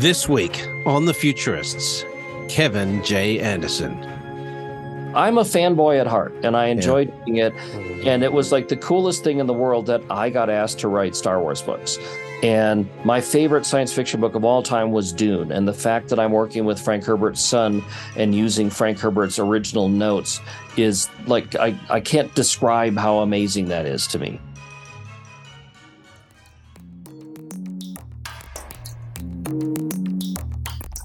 This week on The Futurists, Kevin J. Anderson. I'm a fanboy at heart and I enjoyed yeah. doing it. Mm. And it was like the coolest thing in the world that I got asked to write Star Wars books. And my favorite science fiction book of all time was Dune. And the fact that I'm working with Frank Herbert's son and using Frank Herbert's original notes is like, I, I can't describe how amazing that is to me.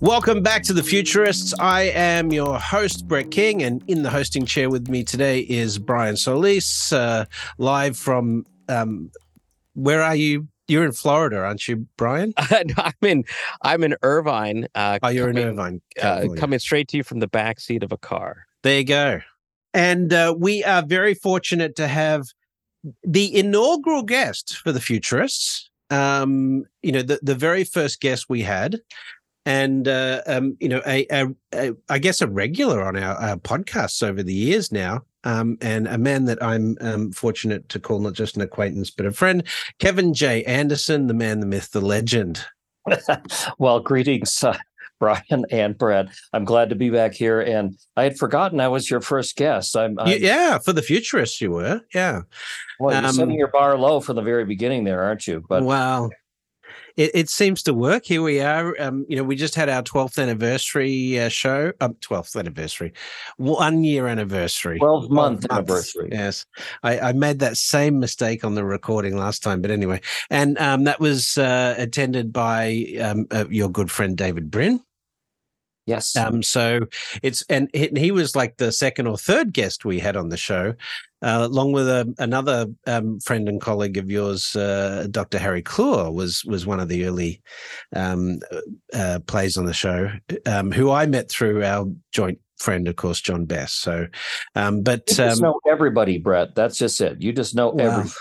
Welcome back to the Futurists. I am your host, Brett King, and in the hosting chair with me today is Brian Solis, uh, live from um, where are you? You're in Florida, aren't you, Brian? I'm in. I'm in Irvine. Uh, oh, you're coming, in Irvine. Uh, coming straight to you from the back seat of a car. There you go. And uh, we are very fortunate to have the inaugural guest for the Futurists. Um, you know, the, the very first guest we had and uh, um, you know, a, a, a, I guess a regular on our, our podcasts over the years now, um, and a man that I'm um, fortunate to call not just an acquaintance but a friend, Kevin J. Anderson, the man, the myth, the legend. well, greetings, uh, Brian and Brad. I'm glad to be back here, and I had forgotten I was your first guest. I'm, I'm yeah, for the futurists, you were, yeah. Well, you're setting um, your bar low from the very beginning, there, aren't you? But well, it, it seems to work. Here we are. Um, you know, we just had our 12th anniversary uh, show. Um, 12th anniversary, one year anniversary, 12 month anniversary. Yes, I, I, made that same mistake on the recording last time, but anyway, and um, that was uh, attended by um, uh, your good friend David Brin. Yes. Um, so it's and he was like the second or third guest we had on the show, uh, along with a, another um, friend and colleague of yours, uh, Dr. Harry Kloor, was was one of the early um, uh, plays on the show, um, who I met through our joint friend, of course, John Bess. So, um, but you just um, know everybody, Brett. That's just it. You just know well, everybody.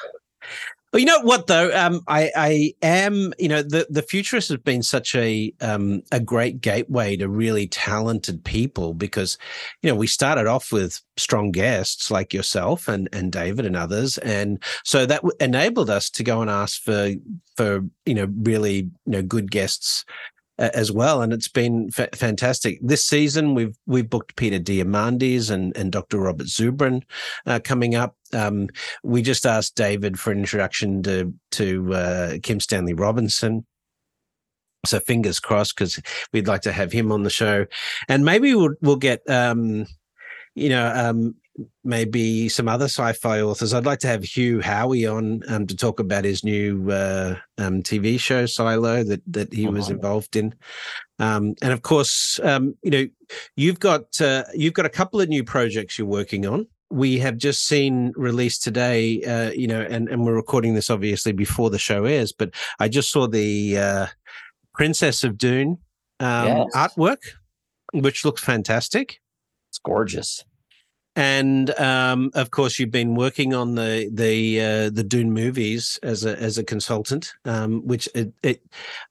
Well, you know what though, um, I, I am. You know, the the futurists have been such a um, a great gateway to really talented people because, you know, we started off with strong guests like yourself and and David and others, and so that enabled us to go and ask for for you know really you know good guests as well, and it's been fa- fantastic. This season, we've we've booked Peter Diamandis and and Dr. Robert Zubrin uh, coming up. Um, we just asked David for an introduction to to uh, Kim Stanley Robinson. So fingers crossed because we'd like to have him on the show, and maybe we'll we'll get um, you know um, maybe some other sci-fi authors. I'd like to have Hugh Howey on um, to talk about his new uh, um, TV show Silo that that he was uh-huh. involved in, um, and of course, um, you know, you've got uh, you've got a couple of new projects you're working on. We have just seen released today, uh, you know, and, and we're recording this obviously before the show airs, but I just saw the uh, Princess of Dune um, yes. artwork, which looks fantastic. It's gorgeous and um, of course you've been working on the the uh, the Dune movies as a as a consultant, um, which it, it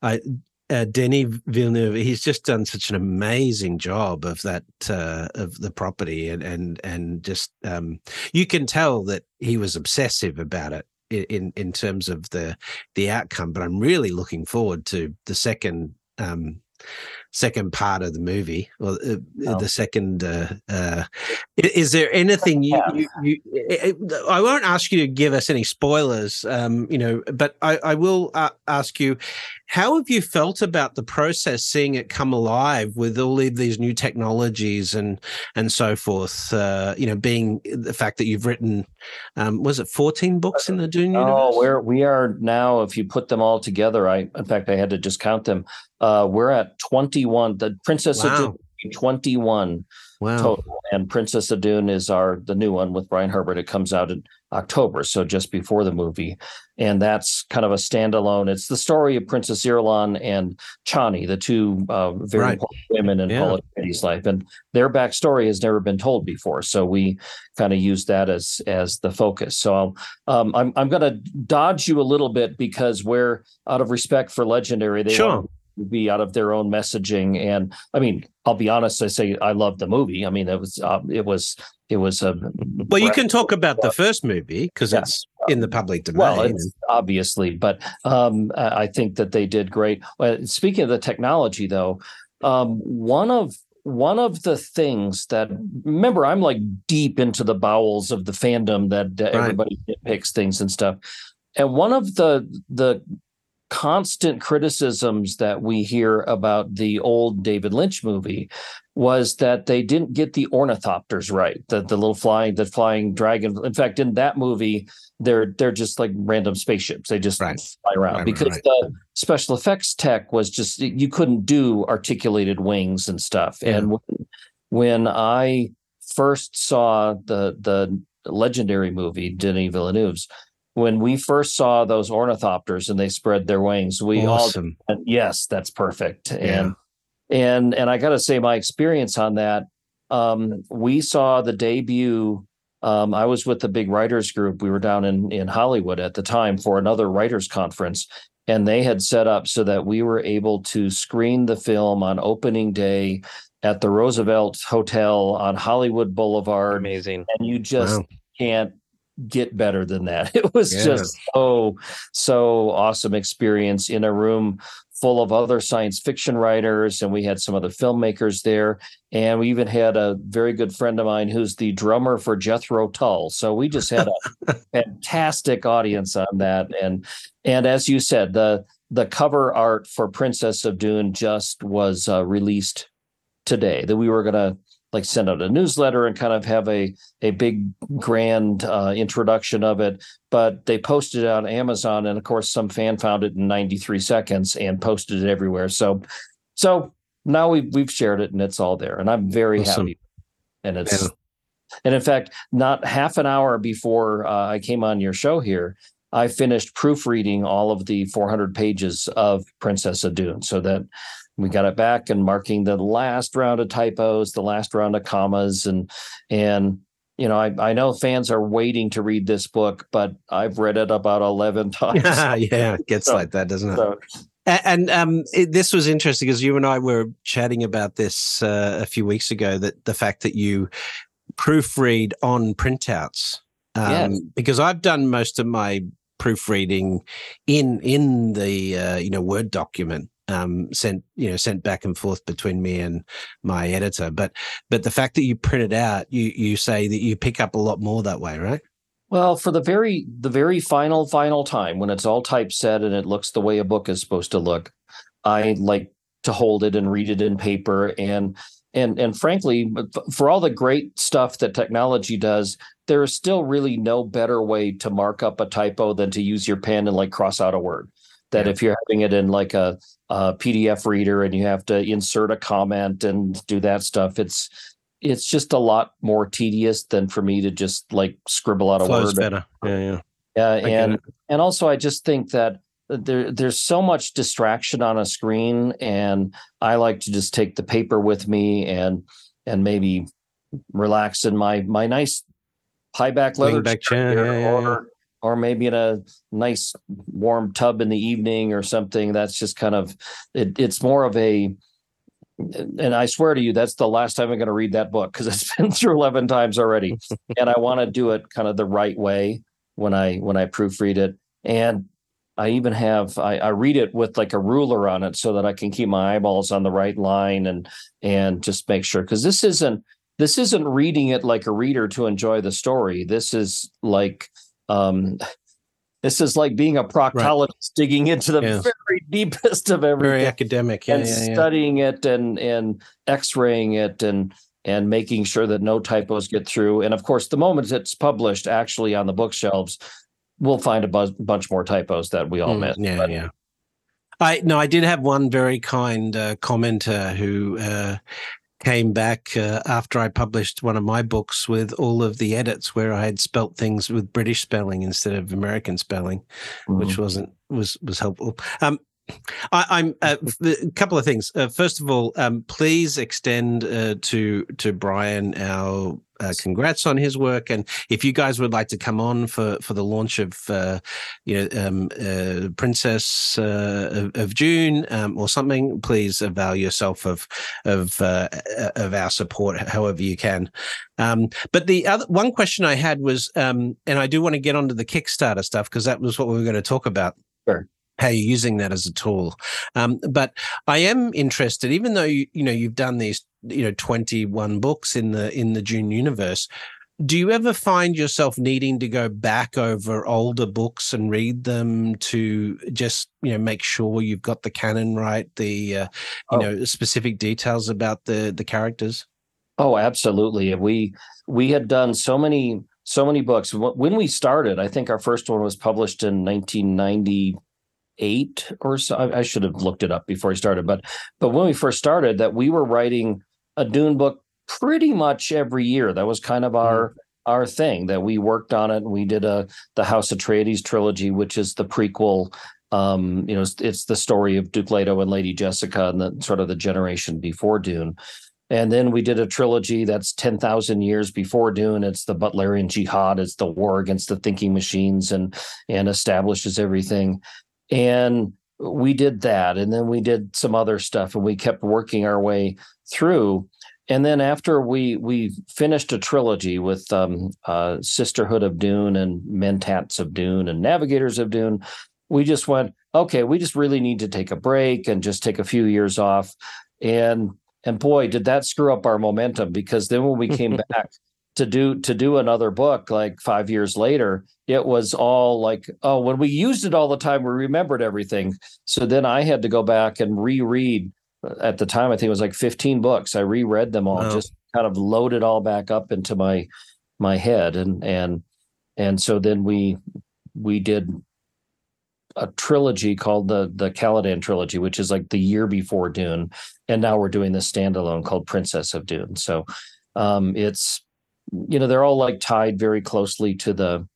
I, uh, Denis Villeneuve, he's just done such an amazing job of that uh, of the property, and and and just um, you can tell that he was obsessive about it in in terms of the the outcome. But I'm really looking forward to the second um, second part of the movie or uh, oh. the second uh, uh, is there anything you, you, you, i won't ask you to give us any spoilers um, you know but i, I will uh, ask you how have you felt about the process seeing it come alive with all of these new technologies and and so forth uh, you know being the fact that you've written um, was it 14 books in the dune universe? oh where we are now if you put them all together i in fact i had to just count them uh, we're at 21. The Princess wow. of Dune, 21 wow. total. And Princess of Dune is our the new one with Brian Herbert. It comes out in October, so just before the movie. And that's kind of a standalone. It's the story of Princess Irulan and Chani, the two uh, very right. important women in yeah. Paul Atreides' life. And their backstory has never been told before. So we kind of use that as as the focus. So um, I'm I'm going to dodge you a little bit because we're out of respect for Legendary. They sure be out of their own messaging and i mean i'll be honest i say i love the movie i mean it was uh, it was it was a well you can talk about the first movie because yeah. it's in the public domain. Well, obviously, but um, I think that they did great. speaking of the technology, though, um, one of one of the things that remember i'm like deep into the bowels of the fandom that uh, right. everybody picks things and stuff and one of the the constant criticisms that we hear about the old David Lynch movie was that they didn't get the ornithopters right, the the little flying the flying dragon. In fact, in that movie, they're they're just like random spaceships. They just right. fly around right, because right. the special effects tech was just you couldn't do articulated wings and stuff. Yeah. And when, when I first saw the the legendary movie Denis Villeneuve's when we first saw those ornithopters and they spread their wings, we awesome. all yes, that's perfect. Yeah. And and and I got to say, my experience on that, um, we saw the debut. Um, I was with the big writers group. We were down in in Hollywood at the time for another writers conference, and they had set up so that we were able to screen the film on opening day at the Roosevelt Hotel on Hollywood Boulevard. Amazing, and you just wow. can't get better than that. It was yeah. just so so awesome experience in a room full of other science fiction writers and we had some other filmmakers there and we even had a very good friend of mine who's the drummer for Jethro Tull. So we just had a fantastic audience on that and and as you said the the cover art for Princess of Dune just was uh, released today that we were going to like send out a newsletter and kind of have a a big grand uh, introduction of it. But they posted it on Amazon, and of course, some fan found it in 93 seconds and posted it everywhere. So, so now we've we've shared it and it's all there, and I'm very awesome. happy. And it's yeah. and in fact, not half an hour before uh, I came on your show here, I finished proofreading all of the 400 pages of Princess of Dune, so that we got it back and marking the last round of typos, the last round of commas, and and you know, I, I know fans are waiting to read this book, but I've read it about 11 times. yeah, it gets so, like that, doesn't it? So, and um, it, this was interesting because you and I were chatting about this uh, a few weeks ago. That the fact that you proofread on printouts, um, yes. because I've done most of my proofreading in in the uh, you know Word document, um, sent you know sent back and forth between me and my editor. But but the fact that you print it out, you you say that you pick up a lot more that way, right? Well, for the very the very final final time when it's all typeset and it looks the way a book is supposed to look, I like to hold it and read it in paper and and and frankly for all the great stuff that technology does there is still really no better way to mark up a typo than to use your pen and like cross out a word that yeah. if you're having it in like a, a, PDF reader and you have to insert a comment and do that stuff, it's it's just a lot more tedious than for me to just like scribble out a Flows word. Better. Yeah, yeah. Yeah, and and also I just think that there there's so much distraction on a screen, and I like to just take the paper with me and and maybe relax in my my nice high back leather back chair, yeah, yeah, or, or maybe in a nice warm tub in the evening or something. That's just kind of it, it's more of a and I swear to you, that's the last time I'm going to read that book because it's been through 11 times already. and I want to do it kind of the right way when I when I proofread it. And I even have I, I read it with like a ruler on it so that I can keep my eyeballs on the right line and and just make sure because this isn't this isn't reading it like a reader to enjoy the story. This is like um, this is like being a proctologist right. digging into the yeah. very deepest of everything. Very academic, yeah, and yeah, studying it and and x-raying it and and making sure that no typos get through. And of course, the moment it's published, actually on the bookshelves, we'll find a bu- bunch more typos that we all mm, miss. Yeah, but, yeah. I no, I did have one very kind uh, commenter who uh, came back uh, after I published one of my books with all of the edits where I had spelt things with British spelling instead of American spelling, mm-hmm. which wasn't was was helpful. Um, I, am uh, a couple of things. Uh, first of all, um, please extend uh, to to Brian our uh, congrats on his work. And if you guys would like to come on for for the launch of uh, you know um, uh, Princess of, of, Dune um, or something, please avail yourself of of of our support however you can. Um, but the other one question I had was, um, and I do want to get onto the Kickstarter stuff because that was what we were going to talk about. Sure how you're using that as a tool. Um, but I am interested, even though you you know you've done these you know 21 books in the in the Dune universe. Do you ever find yourself needing to go back over older books and read them to just you know make sure you've got the canon right, the uh, you oh. know specific details about the the characters? Oh, absolutely. We we had done so many so many books when we started. I think our first one was published in 1990 eight or so. I, I should have looked it up before I started, but but when we first started, that we were writing a Dune book pretty much every year. That was kind of our mm. our thing that we worked on it. And we did a the House of Atreides trilogy, which is the prequel. Um, you know, it's, it's the story of Duke Leto and Lady Jessica and the sort of the generation before Dune. And then we did a trilogy that's 10,000 years before Dune. It's the Butlerian Jihad. It's the war against the thinking machines and and establishes everything. And we did that. And then we did some other stuff and we kept working our way through. And then after we we finished a trilogy with um, uh, Sisterhood of Dune and Mentats of Dune and Navigators of Dune, we just went, okay, we just really need to take a break and just take a few years off. And and boy, did that screw up our momentum because then when we came back to do to do another book like five years later it was all like oh when we used it all the time we remembered everything so then i had to go back and reread uh, at the time i think it was like 15 books i reread them all wow. just kind of loaded all back up into my my head and and and so then we we did a trilogy called the the Caladan trilogy, which is like the year before Dune, and now we're doing this standalone called Princess of Dune. So um, it's you know they're all like tied very closely to the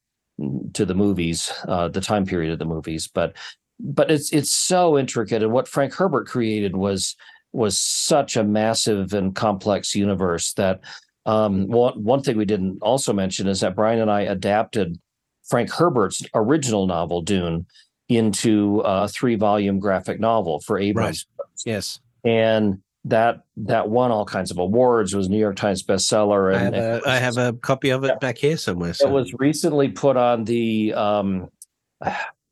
to the movies uh the time period of the movies but but it's it's so intricate and what frank herbert created was was such a massive and complex universe that um one, one thing we didn't also mention is that brian and i adapted frank herbert's original novel dune into a three volume graphic novel for abrams right. yes and that that won all kinds of awards was new york times bestseller and i have a, I have a copy of it yeah. back here somewhere so. it was recently put on the um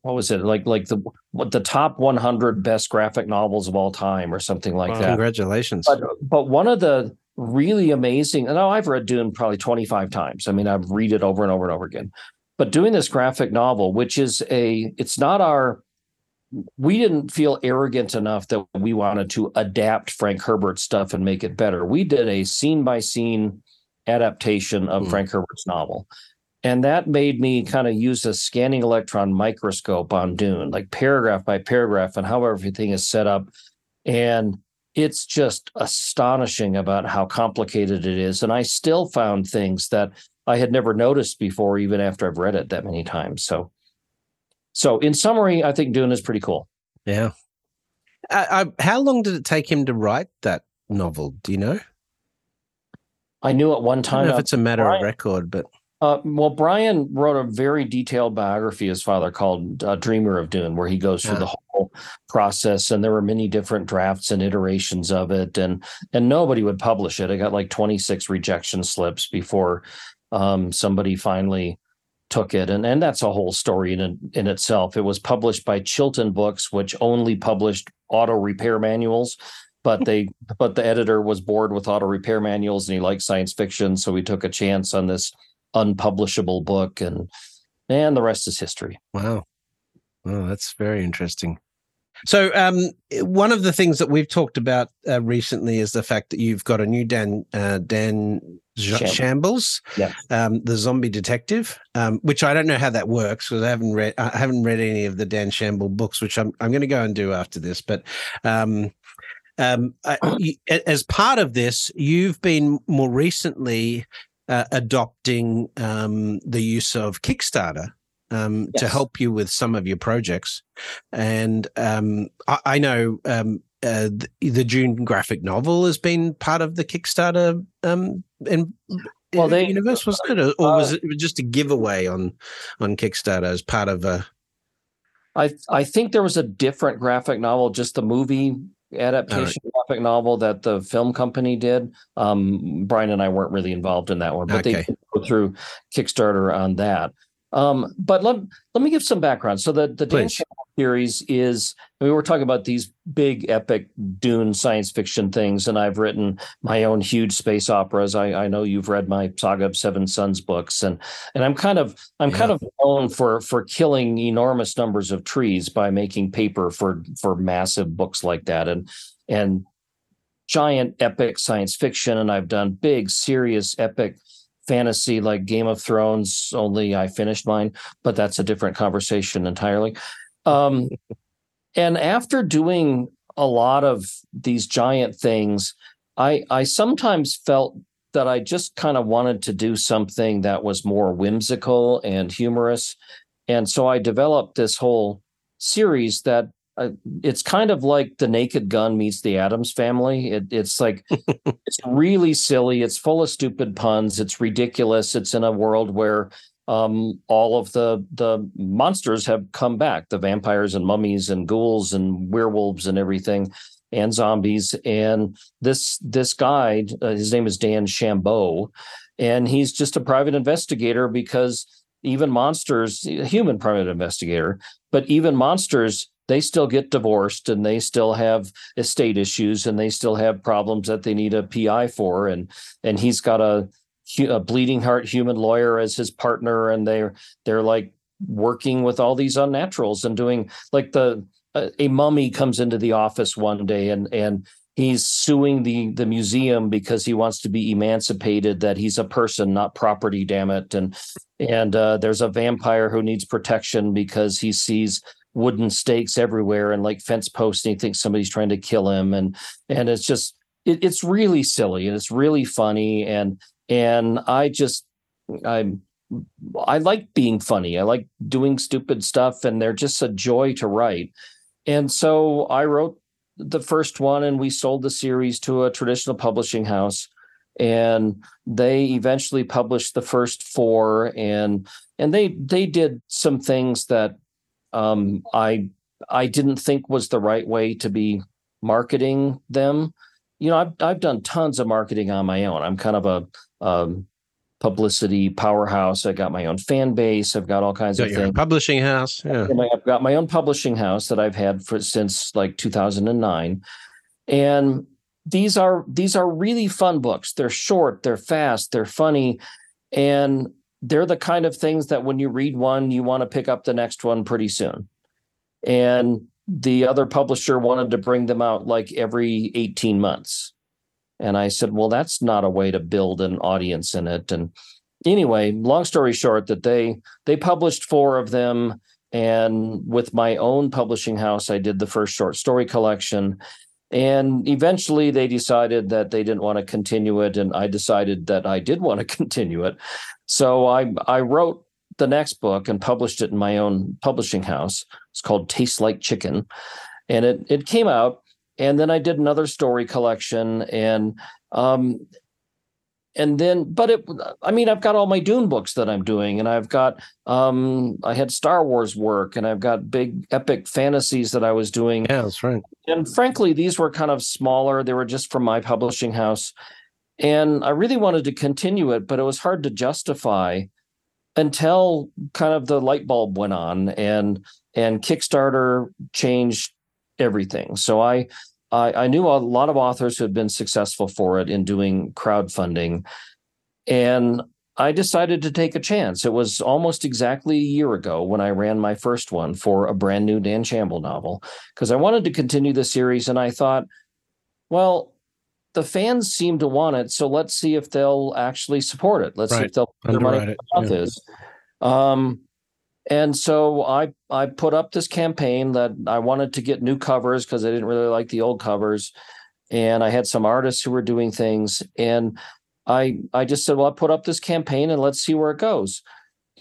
what was it like like the what the top 100 best graphic novels of all time or something like that. Congratulations. But, but one of the really amazing and i've read dune probably 25 times. I mean i've read it over and over and over again. But doing this graphic novel which is a it's not our we didn't feel arrogant enough that we wanted to adapt Frank Herbert's stuff and make it better. We did a scene by scene adaptation of mm. Frank Herbert's novel. And that made me kind of use a scanning electron microscope on Dune, like paragraph by paragraph, and how everything is set up. And it's just astonishing about how complicated it is. And I still found things that I had never noticed before, even after I've read it that many times. So so, in summary, I think Dune is pretty cool. Yeah. Uh, uh, how long did it take him to write that novel? Do you know? I knew at one time. if it's a matter Brian, of record, but uh, well, Brian wrote a very detailed biography his father called uh, "Dreamer of Dune," where he goes through the whole process, and there were many different drafts and iterations of it, and and nobody would publish it. I got like twenty six rejection slips before um, somebody finally took it and and that's a whole story in in itself. It was published by chilton books which only published auto repair manuals but they but the editor was bored with auto repair manuals and he liked science fiction so we took a chance on this unpublishable book and and the rest is history. Wow. Oh that's very interesting so, um, one of the things that we've talked about uh, recently is the fact that you've got a new Dan uh, Dan Shambles, Shambles yeah. um, the zombie detective, um, which I don't know how that works because I haven't read I haven't read any of the Dan Shamble books, which I'm I'm going to go and do after this. But um, um, I, as part of this, you've been more recently uh, adopting um, the use of Kickstarter um, yes. to help you with some of your projects. And um, I, I, know um, uh, the, the, Dune graphic novel has been part of the Kickstarter um, in, well, they, universe, was it, or, or uh, was it just a giveaway on on Kickstarter as part of a? I I think there was a different graphic novel, just the movie adaptation right. graphic novel that the film company did. Um, Brian and I weren't really involved in that one, but okay. they go through Kickstarter on that. Um, but let, let me give some background. So the, the Dan series is, we were talking about these big epic Dune science fiction things, and I've written my own huge space operas. I, I know you've read my Saga of Seven Suns books, and and I'm kind of I'm yeah. kind of known for for killing enormous numbers of trees by making paper for for massive books like that, and and giant epic science fiction, and I've done big serious epic fantasy like Game of Thrones, only I finished mine, but that's a different conversation entirely. Um, and after doing a lot of these giant things, I I sometimes felt that I just kind of wanted to do something that was more whimsical and humorous. And so I developed this whole series that uh, it's kind of like the Naked Gun meets the Addams Family. It, it's like it's really silly. It's full of stupid puns. It's ridiculous. It's in a world where um, all of the the monsters have come back: the vampires and mummies and ghouls and werewolves and everything, and zombies. And this this guy, uh, his name is Dan Shamble, and he's just a private investigator because even monsters, a human private investigator, but even monsters they still get divorced and they still have estate issues and they still have problems that they need a PI for. And and he's got a, a bleeding heart human lawyer as his partner and they're they're like working with all these unnaturals and doing like the uh, a mummy comes into the office one day and and he's suing the the museum because he wants to be emancipated that he's a person not property damn it. And and uh, there's a vampire who needs protection because he sees wooden stakes everywhere and like fence posts and he thinks somebody's trying to kill him and and it's just it, it's really silly and it's really funny and and i just i'm i like being funny. I like doing stupid stuff and they're just a joy to write. And so i wrote the first one and we sold the series to a traditional publishing house and they eventually published the first four and and they they did some things that um, I I didn't think was the right way to be marketing them. You know, I've I've done tons of marketing on my own. I'm kind of a um, publicity powerhouse. I got my own fan base. I've got all kinds got of things. Publishing house. Yeah. I've got my own publishing house that I've had for since like 2009, and these are these are really fun books. They're short. They're fast. They're funny, and they're the kind of things that when you read one, you want to pick up the next one pretty soon. And the other publisher wanted to bring them out like every 18 months. And I said, well, that's not a way to build an audience in it. And anyway, long story short, that they they published four of them. And with my own publishing house, I did the first short story collection. And eventually they decided that they didn't want to continue it. And I decided that I did want to continue it. So I I wrote the next book and published it in my own publishing house. It's called Tastes Like Chicken. And it it came out. And then I did another story collection and um and then but it i mean i've got all my dune books that i'm doing and i've got um i had star wars work and i've got big epic fantasies that i was doing. Yeah that's right. And frankly these were kind of smaller. They were just from my publishing house. And I really wanted to continue it, but it was hard to justify until kind of the light bulb went on and and Kickstarter changed everything. So I I, I knew a lot of authors who had been successful for it in doing crowdfunding. And I decided to take a chance. It was almost exactly a year ago when I ran my first one for a brand new Dan Shamble novel because I wanted to continue the series and I thought, well, the fans seem to want it, so let's see if they'll actually support it. Let's right. see if they'll put their money yeah. is. Um, and so I I put up this campaign that I wanted to get new covers because I didn't really like the old covers, and I had some artists who were doing things, and I I just said, well, I put up this campaign and let's see where it goes,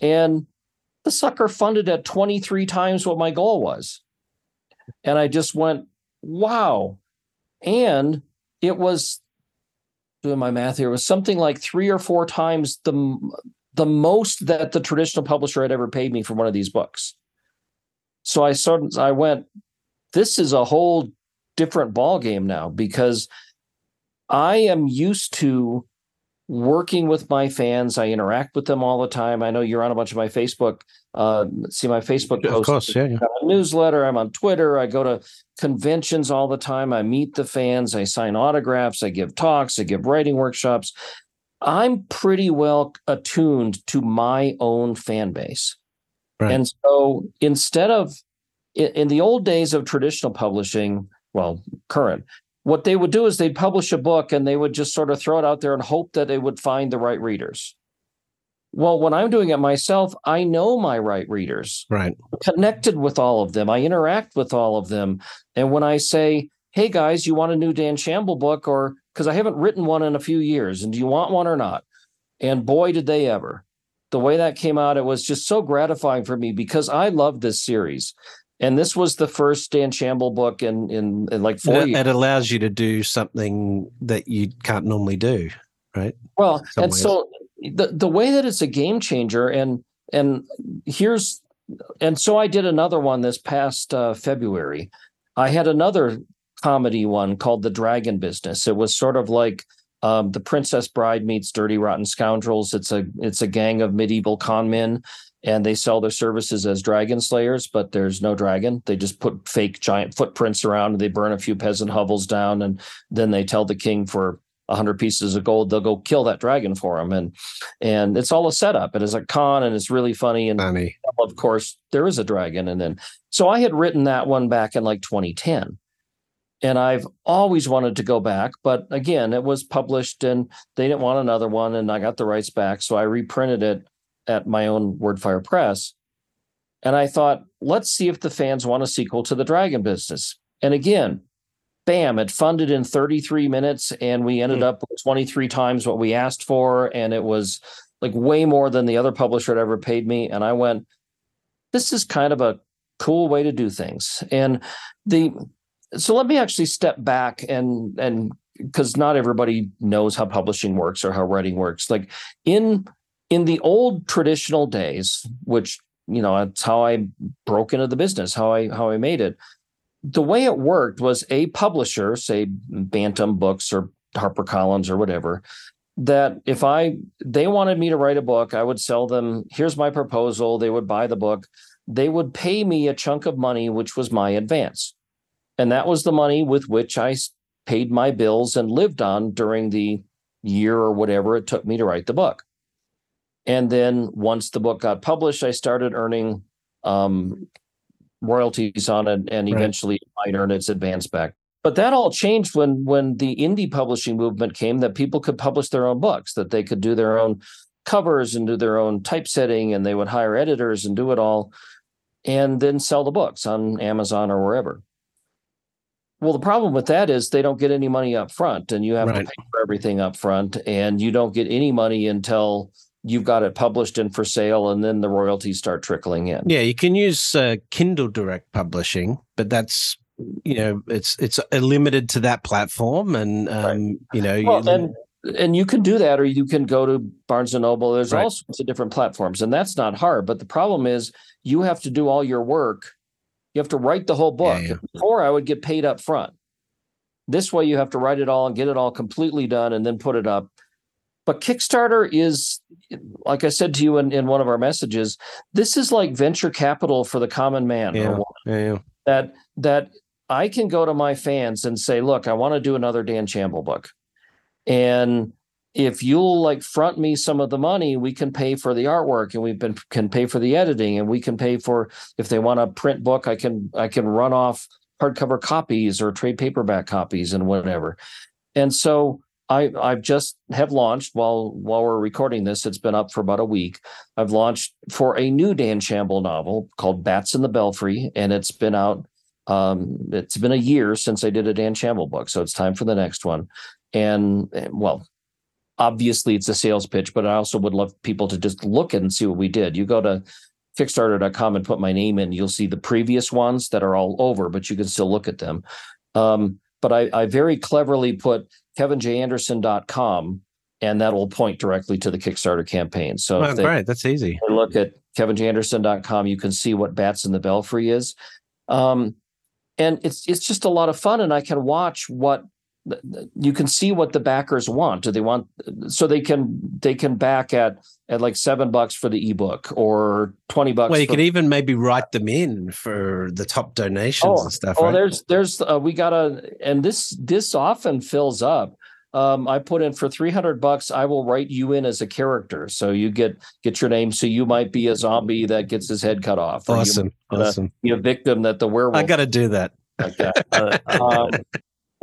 and the sucker funded at 23 times what my goal was. And I just went, wow. And it was doing my math here, it was something like three or four times the the most that the traditional publisher had ever paid me for one of these books. So I sort of I went, this is a whole different ball game now because I am used to working with my fans. I interact with them all the time. I know you're on a bunch of my Facebook. Uh, see my Facebook posts. Of course, yeah, yeah. newsletter. I'm on Twitter. I go to conventions all the time. I meet the fans. I sign autographs. I give talks. I give writing workshops. I'm pretty well attuned to my own fan base. Right. And so instead of in, the old days of traditional publishing, well, current, what they would do is they'd publish a book and they would just sort of throw it out there and hope that they would find the right readers. Well, when I'm doing it myself, I know my right readers. Right. I'm connected with all of them. I interact with all of them. And when I say, hey guys, you want a new Dan Shamble book? Or because I haven't written one in a few years, and do you want one or not? And boy, did they ever. The way that came out, it was just so gratifying for me because I love this series and this was the first Dan Shamble book in in, in like four it, years. It allows you to do something that you can't normally do, right? Well, and ways. so the the way that it's a game changer, and and here's and so I did another one this past uh, February. I had another comedy one called The Dragon Business. It was sort of like um, the Princess Bride meets Dirty Rotten Scoundrels. It's a it's a gang of medieval con men and they sell their services as dragon slayers, but there's no dragon. They just put fake giant footprints around and they burn a few peasant hovels down. And then they tell the king for a hundred pieces of gold, they'll go kill that dragon for him. And and it's all a setup. It is a con and it's really funny. And funny. of course, there is a dragon. And then so I had written that one back in like 2010. And I've always wanted to go back, but again, it was published and they didn't want another one, and I got the rights back. So I reprinted it at my own Wordfire Press. And I thought, let's see if the fans want a sequel to the Dragon Business. And again, bam, it funded in 33 minutes, and we ended mm. up with 23 times what we asked for. And it was like way more than the other publisher had ever paid me. And I went, this is kind of a cool way to do things. And the so let me actually step back and and because not everybody knows how publishing works or how writing works. Like in in the old traditional days, which you know that's how I broke into the business, how I how I made it. The way it worked was a publisher, say Bantam Books or HarperCollins or whatever, that if I they wanted me to write a book, I would sell them. Here's my proposal. They would buy the book. They would pay me a chunk of money, which was my advance, and that was the money with which I paid my bills and lived on during the year or whatever it took me to write the book. And then once the book got published, I started earning um, royalties on it, and eventually right. might earn its advance back. But that all changed when when the indie publishing movement came. That people could publish their own books, that they could do their own covers and do their own typesetting, and they would hire editors and do it all, and then sell the books on Amazon or wherever. Well, the problem with that is they don't get any money up front, and you have right. to pay for everything up front, and you don't get any money until you've got it published and for sale, and then the royalties start trickling in. Yeah, you can use uh, Kindle Direct Publishing, but that's you know it's it's limited to that platform, and um, right. you know. Well, you, and and you can do that, or you can go to Barnes and Noble. There's right. all sorts of different platforms, and that's not hard. But the problem is, you have to do all your work. You have to write the whole book. Yeah, yeah. Before, I would get paid up front. This way, you have to write it all and get it all completely done, and then put it up. But Kickstarter is, like I said to you in, in one of our messages, this is like venture capital for the common man. Yeah, yeah, yeah. That that I can go to my fans and say, look, I want to do another Dan Shamble book. And if you'll like front me some of the money, we can pay for the artwork and we can pay for the editing and we can pay for if they want a print book, I can I can run off hardcover copies or trade paperback copies and whatever. And so I I've just have launched while while we're recording this. It's been up for about a week. I've launched for a new Dan Shamble novel called Bats in the Belfry, and it's been out. Um, it's been a year since I did a Dan Shamble book, so it's time for the next one. And well, obviously it's a sales pitch, but I also would love people to just look and see what we did. You go to Kickstarter.com and put my name in, you'll see the previous ones that are all over, but you can still look at them. Um, but I, I very cleverly put kevinjanderson.com and that'll point directly to the Kickstarter campaign. So oh, great, that's easy. Look at kevinjanderson.com. You can see what Bats in the Belfry is. Um, and it's it's just a lot of fun and I can watch what you can see what the backers want. Do they want so they can they can back at at like seven bucks for the ebook or twenty bucks. Well, you for, could even maybe write them in for the top donations oh, and stuff. Oh, right? there's there's uh, we got a and this this often fills up. Um, I put in for 300 bucks. I will write you in as a character, so you get get your name. So you might be a zombie that gets his head cut off. Awesome, awesome. Be a victim that the werewolf. I got to do that. Okay. Uh, um,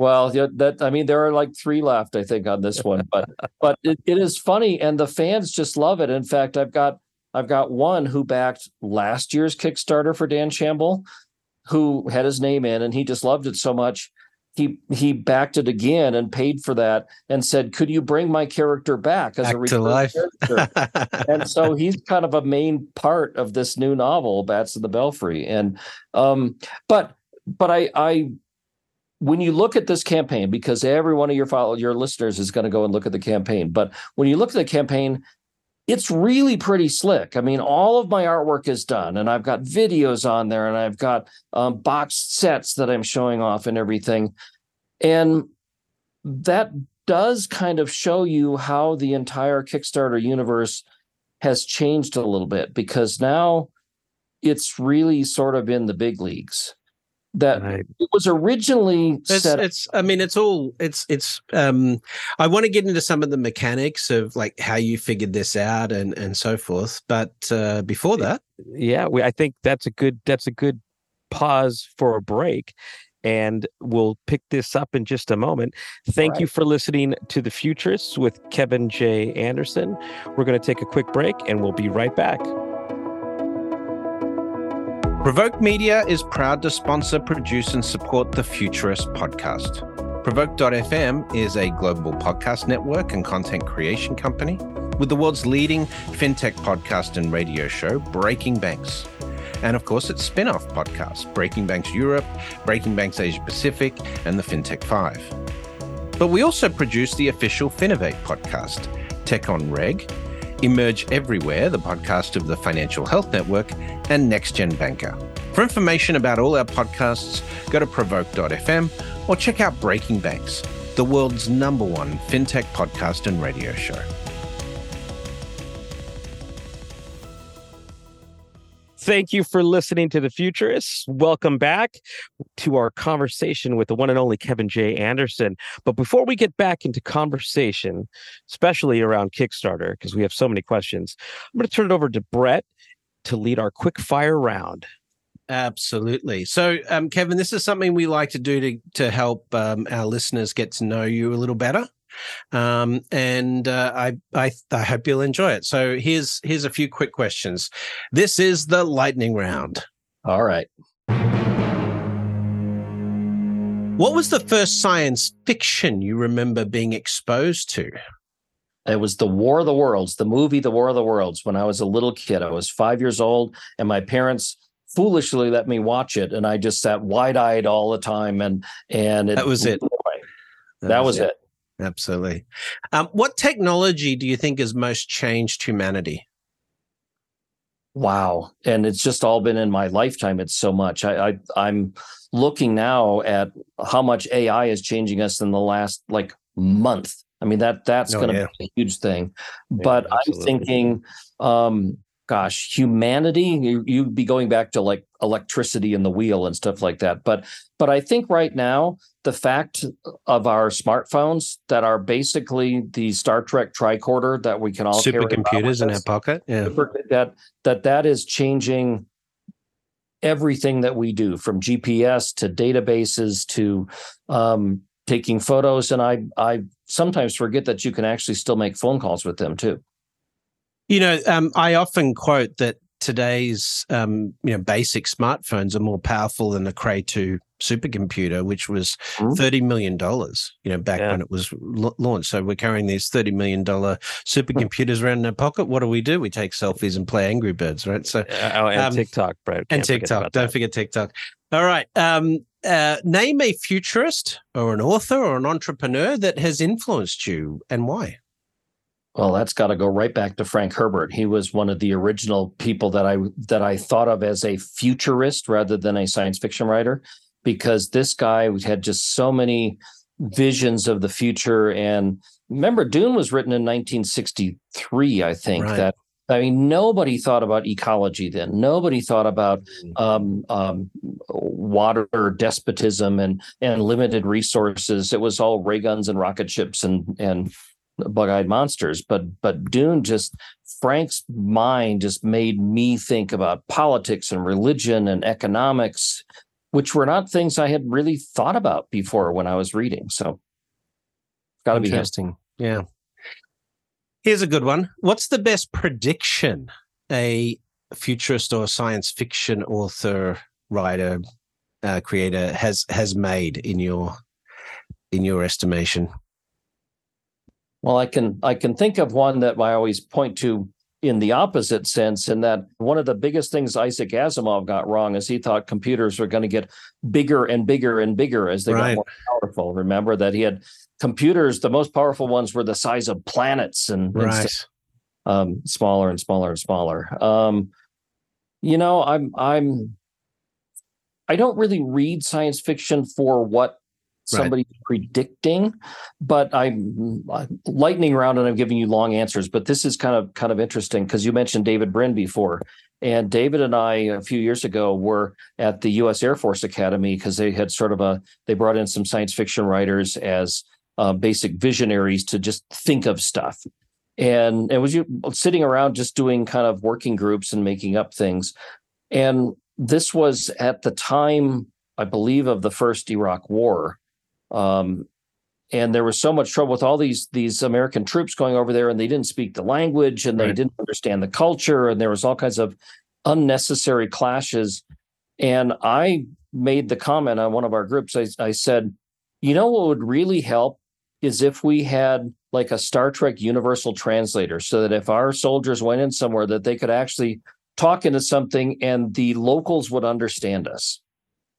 well, yeah, that I mean, there are like three left, I think, on this one, but but it, it is funny, and the fans just love it. In fact, I've got I've got one who backed last year's Kickstarter for Dan Shamble, who had his name in, and he just loved it so much he he backed it again and paid for that and said, "Could you bring my character back as back a return life?" and so he's kind of a main part of this new novel, Bats in the Belfry. And um, but but I I when you look at this campaign, because every one of your follow, your listeners is going to go and look at the campaign, but when you look at the campaign, it's really pretty slick. I mean, all of my artwork is done, and I've got videos on there, and I've got um, boxed sets that I'm showing off and everything. And that does kind of show you how the entire Kickstarter universe has changed a little bit because now it's really sort of in the big leagues that right. it was originally it's, set it's i mean it's all it's it's um i want to get into some of the mechanics of like how you figured this out and and so forth but uh before that yeah we, i think that's a good that's a good pause for a break and we'll pick this up in just a moment. Thank right. you for listening to The Futurists with Kevin J. Anderson. We're going to take a quick break and we'll be right back. Provoke Media is proud to sponsor, produce, and support the Futurist podcast. Provoke.fm is a global podcast network and content creation company with the world's leading fintech podcast and radio show, Breaking Banks. And of course, its spin off podcast, Breaking Banks Europe, Breaking Banks Asia Pacific, and the FinTech 5. But we also produce the official Finovate podcast, Tech on Reg, Emerge Everywhere, the podcast of the Financial Health Network, and Next Gen Banker. For information about all our podcasts, go to provoke.fm or check out Breaking Banks, the world's number one fintech podcast and radio show. Thank you for listening to The Futurists. Welcome back to our conversation with the one and only Kevin J. Anderson. But before we get back into conversation, especially around Kickstarter, because we have so many questions, I'm going to turn it over to Brett to lead our quick fire round. Absolutely. So, um, Kevin, this is something we like to do to to help um, our listeners get to know you a little better um, and uh, I, I I hope you'll enjoy it. So here's here's a few quick questions. This is the lightning round. All right. What was the first science fiction you remember being exposed to? It was the War of the Worlds, the movie The War of the Worlds. When I was a little kid, I was five years old, and my parents foolishly let me watch it, and I just sat wide eyed all the time. And and it, that was it. That, that was, was it. it. Absolutely. Um, what technology do you think has most changed humanity? Wow, and it's just all been in my lifetime. It's so much. I, I am looking now at how much AI is changing us in the last like month. I mean that that's oh, going to yeah. be a huge thing. Yeah, but absolutely. I'm thinking um, gosh, humanity, you, you'd be going back to like electricity in the wheel and stuff like that. But but I think right now the fact of our smartphones that are basically the Star Trek tricorder that we can all supercomputers in our pocket, yeah, that that that is changing everything that we do from GPS to databases to um, taking photos. And I I sometimes forget that you can actually still make phone calls with them too. You know, um, I often quote that today's um, you know basic smartphones are more powerful than the Cray two supercomputer, which was mm-hmm. thirty million dollars. You know, back yeah. when it was l- launched. So we're carrying these thirty million dollar supercomputers around in our pocket. What do we do? We take selfies and play Angry Birds, right? So oh, and um, TikTok, bro. and TikTok. Don't forget TikTok. All right. Um, uh, name a futurist or an author or an entrepreneur that has influenced you and why. Well, that's got to go right back to Frank Herbert. He was one of the original people that I that I thought of as a futurist rather than a science fiction writer, because this guy had just so many visions of the future. And remember, Dune was written in 1963, I think. Right. That I mean, nobody thought about ecology then. Nobody thought about mm. um, um, water despotism and and limited resources. It was all ray guns and rocket ships and and bug-eyed monsters but but dune just frank's mind just made me think about politics and religion and economics which were not things i had really thought about before when i was reading so. Got to be interesting. Yeah. Here's a good one. What's the best prediction a futurist or science fiction author writer uh, creator has has made in your in your estimation well, I can I can think of one that I always point to in the opposite sense, in that one of the biggest things Isaac Asimov got wrong is he thought computers were going to get bigger and bigger and bigger as they right. got more powerful. Remember that he had computers, the most powerful ones were the size of planets and, right. and um, smaller and smaller and smaller. Um, you know, I'm I'm I don't really read science fiction for what somebody right. predicting but i'm lightning round and i'm giving you long answers but this is kind of kind of interesting because you mentioned david brin before and david and i a few years ago were at the us air force academy because they had sort of a they brought in some science fiction writers as uh, basic visionaries to just think of stuff. And it was you sitting around just doing kind of working groups and making up things. And this was at the time i believe of the first iraq war um, and there was so much trouble with all these these American troops going over there, and they didn't speak the language, and they right. didn't understand the culture, and there was all kinds of unnecessary clashes. And I made the comment on one of our groups. I, I said, you know what would really help is if we had like a Star Trek universal translator, so that if our soldiers went in somewhere, that they could actually talk into something and the locals would understand us.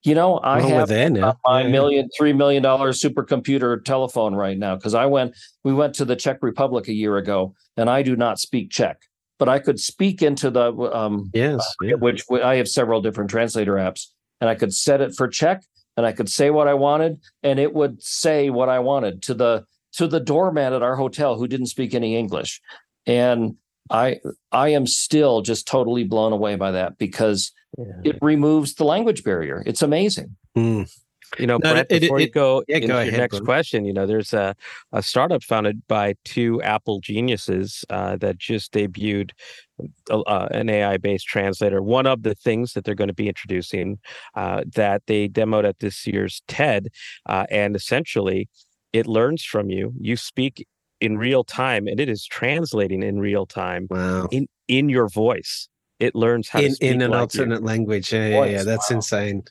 You know, I well, have there now. my yeah. million, three million dollar supercomputer telephone right now because I went. We went to the Czech Republic a year ago, and I do not speak Czech, but I could speak into the um, yes, uh, yeah. which I have several different translator apps, and I could set it for Czech, and I could say what I wanted, and it would say what I wanted to the to the doorman at our hotel who didn't speak any English, and I I am still just totally blown away by that because yeah. it removes the language barrier. It's amazing. Mm. You know, no, Brett, it, before it, you go yeah, into go your next bro. question, you know, there's a, a startup founded by two Apple geniuses uh, that just debuted uh, uh an AI based translator. One of the things that they're going to be introducing uh, that they demoed at this year's TED, uh, and essentially it learns from you. You speak in real time and it is translating in real time wow. in in your voice it learns how in, to in an like alternate you. language yeah yeah, yeah that's wow. insane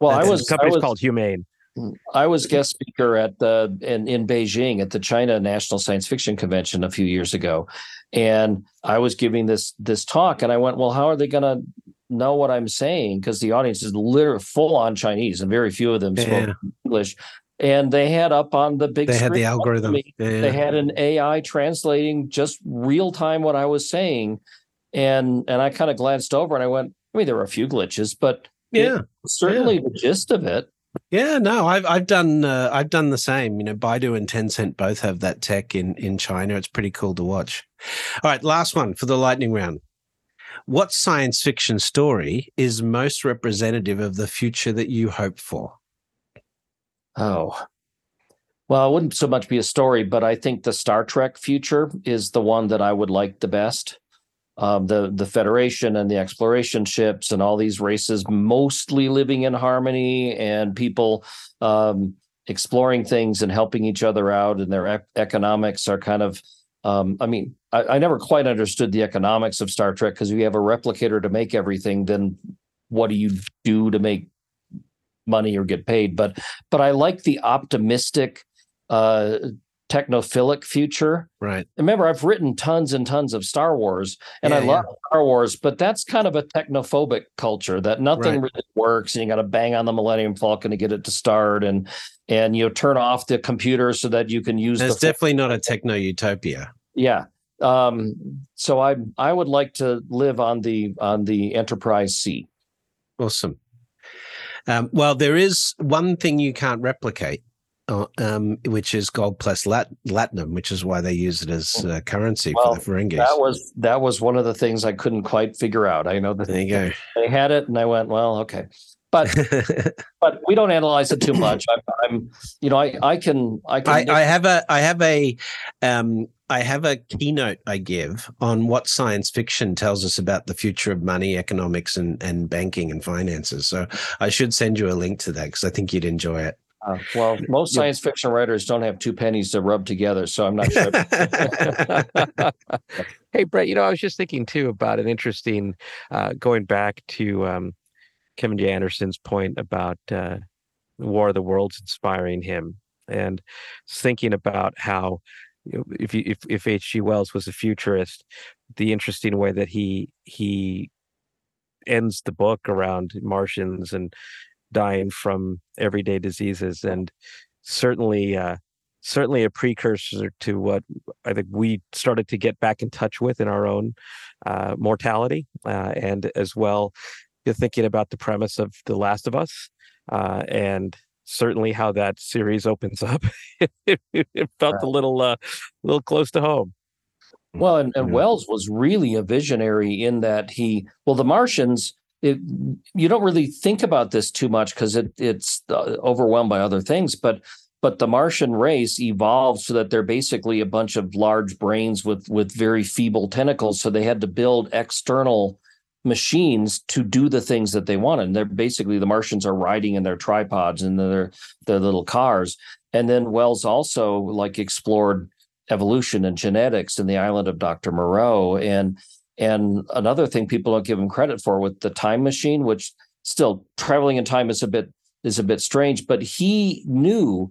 well that's, i was the company's I was, called humane mm, i was guest speaker at the in, in beijing at the china national science fiction convention a few years ago and i was giving this this talk and i went well how are they going to know what i'm saying because the audience is literally full on chinese and very few of them yeah. english and they had up on the big they had the algorithm. yeah. they had an ai translating just real time what i was saying. And and i kind of glanced over and i went i mean there were a few glitches but yeah certainly yeah. the gist of it. Yeah no i've i've done uh, i've done the same. You know baidu and tencent both have that tech in in china. It's pretty cool to watch. All right last one for the lightning round. What science fiction story is most representative of the future that you hope for Oh, well, it wouldn't so much be a story, but I think the Star Trek future is the one that I would like the best. Um, the the Federation and the exploration ships and all these races mostly living in harmony and people um, exploring things and helping each other out, and their economics are kind of um, I mean, I, I, never quite understood the economics of Star Trek because if you have a replicator to make everything, then what do you do to make money or get paid? But but I like the optimistic uh, technophilic future. Right. Remember, I've written tons and tons of Star Wars, and yeah, I love yeah. Star Wars, but that's kind of a technophobic culture that nothing right. really works, and you got to bang on the Millennium Falcon to get it to start, and and you know turn off the computer so that you can use. It's definitely not a techno utopia. Yeah. Um, so I I would like to live on the on the Enterprise C. Awesome. Um, well, there is one thing you can't replicate, uh, um, which is gold-pressed lat- latinum, which is why they use it as uh, currency well, for the Ferengis. That was that was one of the things I couldn't quite figure out. I know that there you go. They had it, and I went, well, okay, but but we don't analyze it too much. I'm, I'm you know, I I can I can. I, I have a I have a um I have a keynote I give on what science fiction tells us about the future of money, economics, and, and banking and finances. So I should send you a link to that because I think you'd enjoy it. Uh, well, most science fiction writers don't have two pennies to rub together, so I'm not sure. hey, Brett, you know, I was just thinking too about an interesting uh, going back to um, Kevin J. Anderson's point about uh, War of the Worlds inspiring him, and thinking about how if you, if if H.G. Wells was a futurist, the interesting way that he he ends the book around Martians and dying from everyday diseases, and certainly uh, certainly a precursor to what I think we started to get back in touch with in our own uh, mortality, uh, and as well, you're thinking about the premise of The Last of Us, uh, and certainly how that series opens up. it, felt right. a little uh, a little close to home. Well, and, and Wells was really a visionary in that he well, The Martians it, you don't really think about this too much because it, it's uh, overwhelmed by other things but but the martian race evolved so that they're basically a bunch of large brains with with very feeble tentacles so they had to build external machines to do the things that they wanted. And they're basically the martians are riding in their tripods and their their little cars. And then wells also like explored evolution and genetics in the island of dr moreau. And and another thing people don't give him credit for with the time machine, which still traveling in time is a bit is a bit strange, but he knew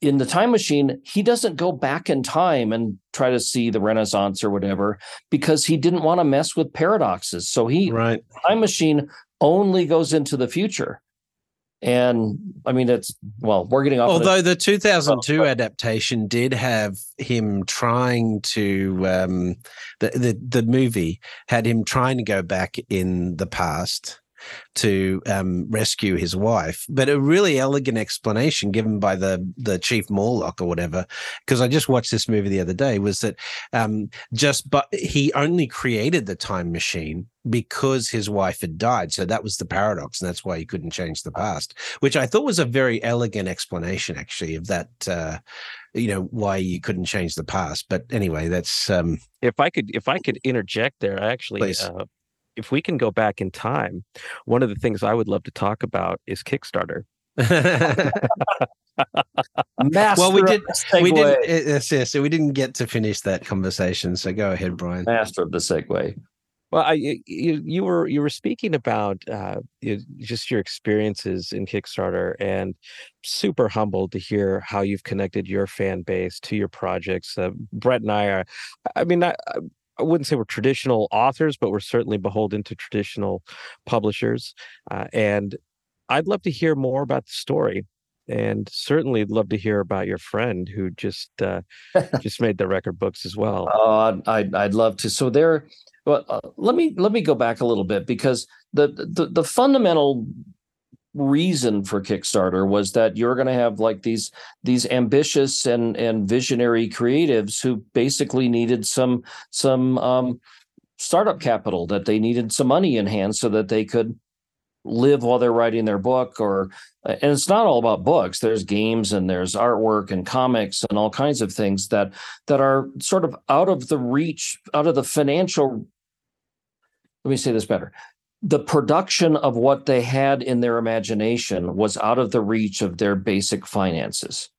in the time machine, he doesn't go back in time and try to see the Renaissance or whatever because he didn't want to mess with paradoxes. So he right. time machine only goes into the future. And I mean, it's well, we're getting off. Although the 2002 adaptation did have him trying to, um, the, the the movie had him trying to go back in the past to um, rescue his wife. But a really elegant explanation given by the the chief Morlock or whatever, because I just watched this movie the other day, was that um, just but he only created the time machine because his wife had died. So that was the paradox, and that's why he couldn't change the past, which I thought was a very elegant explanation, actually, of that. Uh, you know why you couldn't change the past but anyway that's um if i could if i could interject there actually uh, if we can go back in time, one of the things I would love to talk about is Kickstarter. well, we did. We didn't. Yes, yes. So we didn't get to finish that conversation. So go ahead, Brian. Master of the segue. Well, I you, you were you were speaking about uh, you, just your experiences in Kickstarter, and super humbled to hear how you've connected your fan base to your projects. Uh, Brett and I are, I mean, I, I wouldn't say we're traditional authors, but we're certainly beholden to traditional publishers. Uh, and I'd love to hear more about the story, and certainly love to hear about your friend who just uh, just made the record books as well. Oh, I'd I'd love to. So there, well, uh, let me let me go back a little bit because the the, the fundamental reason for Kickstarter was that you're going to have like these these ambitious and and visionary creatives who basically needed some some um, startup capital that they needed some money in hand so that they could live while they're writing their book or and it's not all about books. There's games and there's artwork and comics and all kinds of things that that are sort of out of the reach out of the financial let me say this better the production of what they had in their imagination was out of the reach of their basic finances.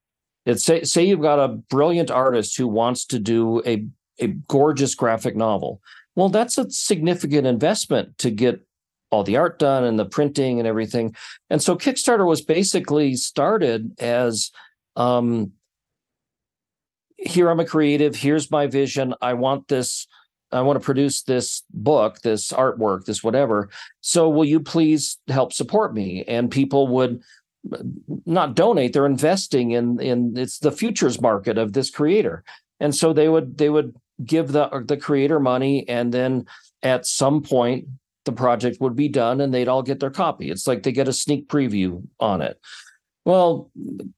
It's say say you've got a brilliant artist who wants to do a a gorgeous graphic novel. Well, that's a significant investment to get all the art done and the printing and everything. And so Kickstarter was basically started as um, here I'm a creative, here's my vision. I want this I want to produce this book, this artwork, this whatever. So will you please help support me? And people would mm, not donate, they're investing in in it's the futures market of this creator. And so they would they would give the the creator money and then at some point the project would be done and they'd all get their copy. It's like they get a sneak preview on it. Well,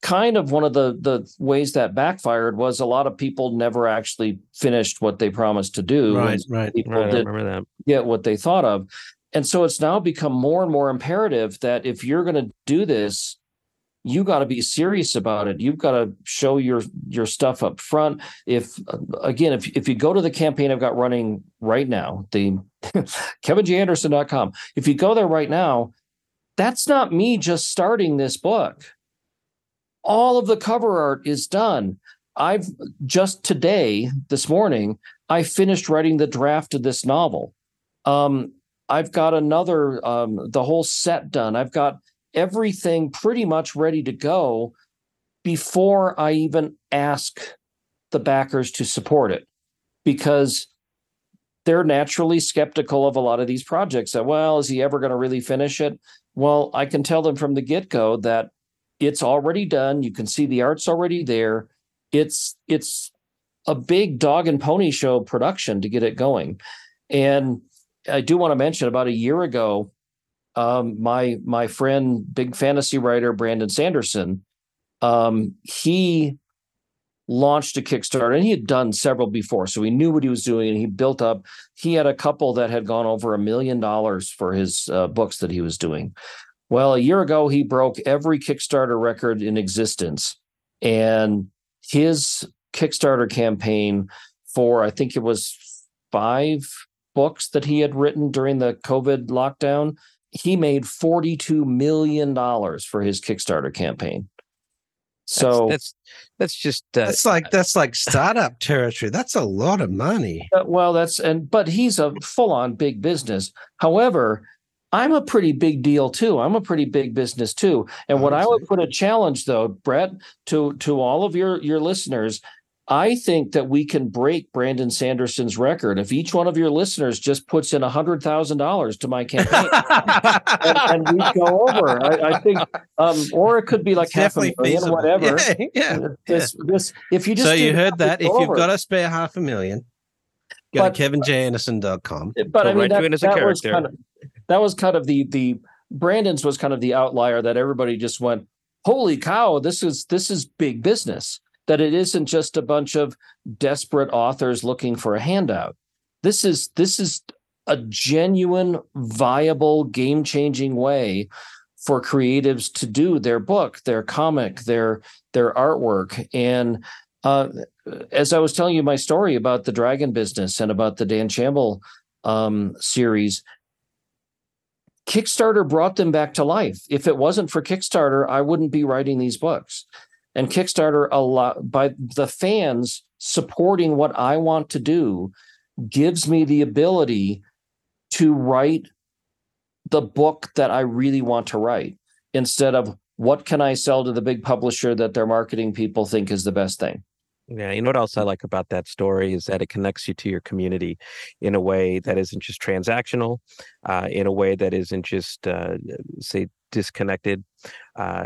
kind of one of the the ways that backfired was a lot of people never actually finished what they promised to do. Right, right. People Right, I didn't remember that. get what they thought of. And so it's now become more and more imperative that if you're going to do this, you got to be serious about it. You've got to show your your stuff up front. If again, if if you go to the campaign I've got running right now, the kevinjanderson.com, if you go there right now, that's not me just starting this book. All of the cover art is done. I've just today, this morning, I finished writing the draft of this novel. Um, I've got another, um, the whole set done. I've got everything pretty much ready to go before I even ask the backers to support it because they're naturally skeptical of a lot of these projects that, well, is he ever going to really finish it? Well, I can tell them from the get go that it's already done. You can see the art's already there. It's, it's, a big dog and pony show production to get it going. And I do want to mention about a year ago, um, my my friend, big fantasy writer Brandon Sanderson, um, he launched a Kickstarter and he had done several before, so he knew what he was doing and he built up. He had a couple that had gone over a million dollars for his uh, books that he was doing. Well, a year ago, he broke every Kickstarter record in existence, and his Kickstarter campaign for I think it was five books that he had written during the COVID lockdown. He made $42 million for his Kickstarter campaign. So that's that's just uh, That's like that's like startup territory. That's a lot of money. uh, well, that's and but he's a full on big business. However, I'm a pretty big deal too. I'm a pretty big business too. And what I would put a challenge though, Brett, to to all of your your listeners, I think that we can break Brandon Sanderson's record if each one of your listeners just puts in a hundred thousand dollars to my campaign, and, and we go over. I, I think, um, or it could be like It's half a million, feasible. whatever. Yeah, yeah. This, this, if you just so you heard that. it's If you've over. got a spare half a million, go But- to kevinjanderson.com. but I mean right that, it that was kind of that was kind of the the Brandon's was kind of the outlier that everybody just went, holy cow, this is this is big business. That it isn't just a bunch of desperate authors looking for a handout. This is this is a genuine, viable, game changing way for creatives to do their book, their comic, their their artwork, and uh, as I was telling you my story about the dragon business and about the Dan Shamble um, series, Kickstarter brought them back to life. If it wasn't for Kickstarter, I wouldn't be writing these books. And Kickstarter, a lot by the fans supporting what I want to do, gives me the ability to write the book that I really want to write instead of what can I sell to the big publisher that their marketing people think is the best thing. Yeah, you know what else I like about that story is that it connects you to your community in a way that isn't just transactional, uh, in a way that isn't just uh, say disconnected, uh,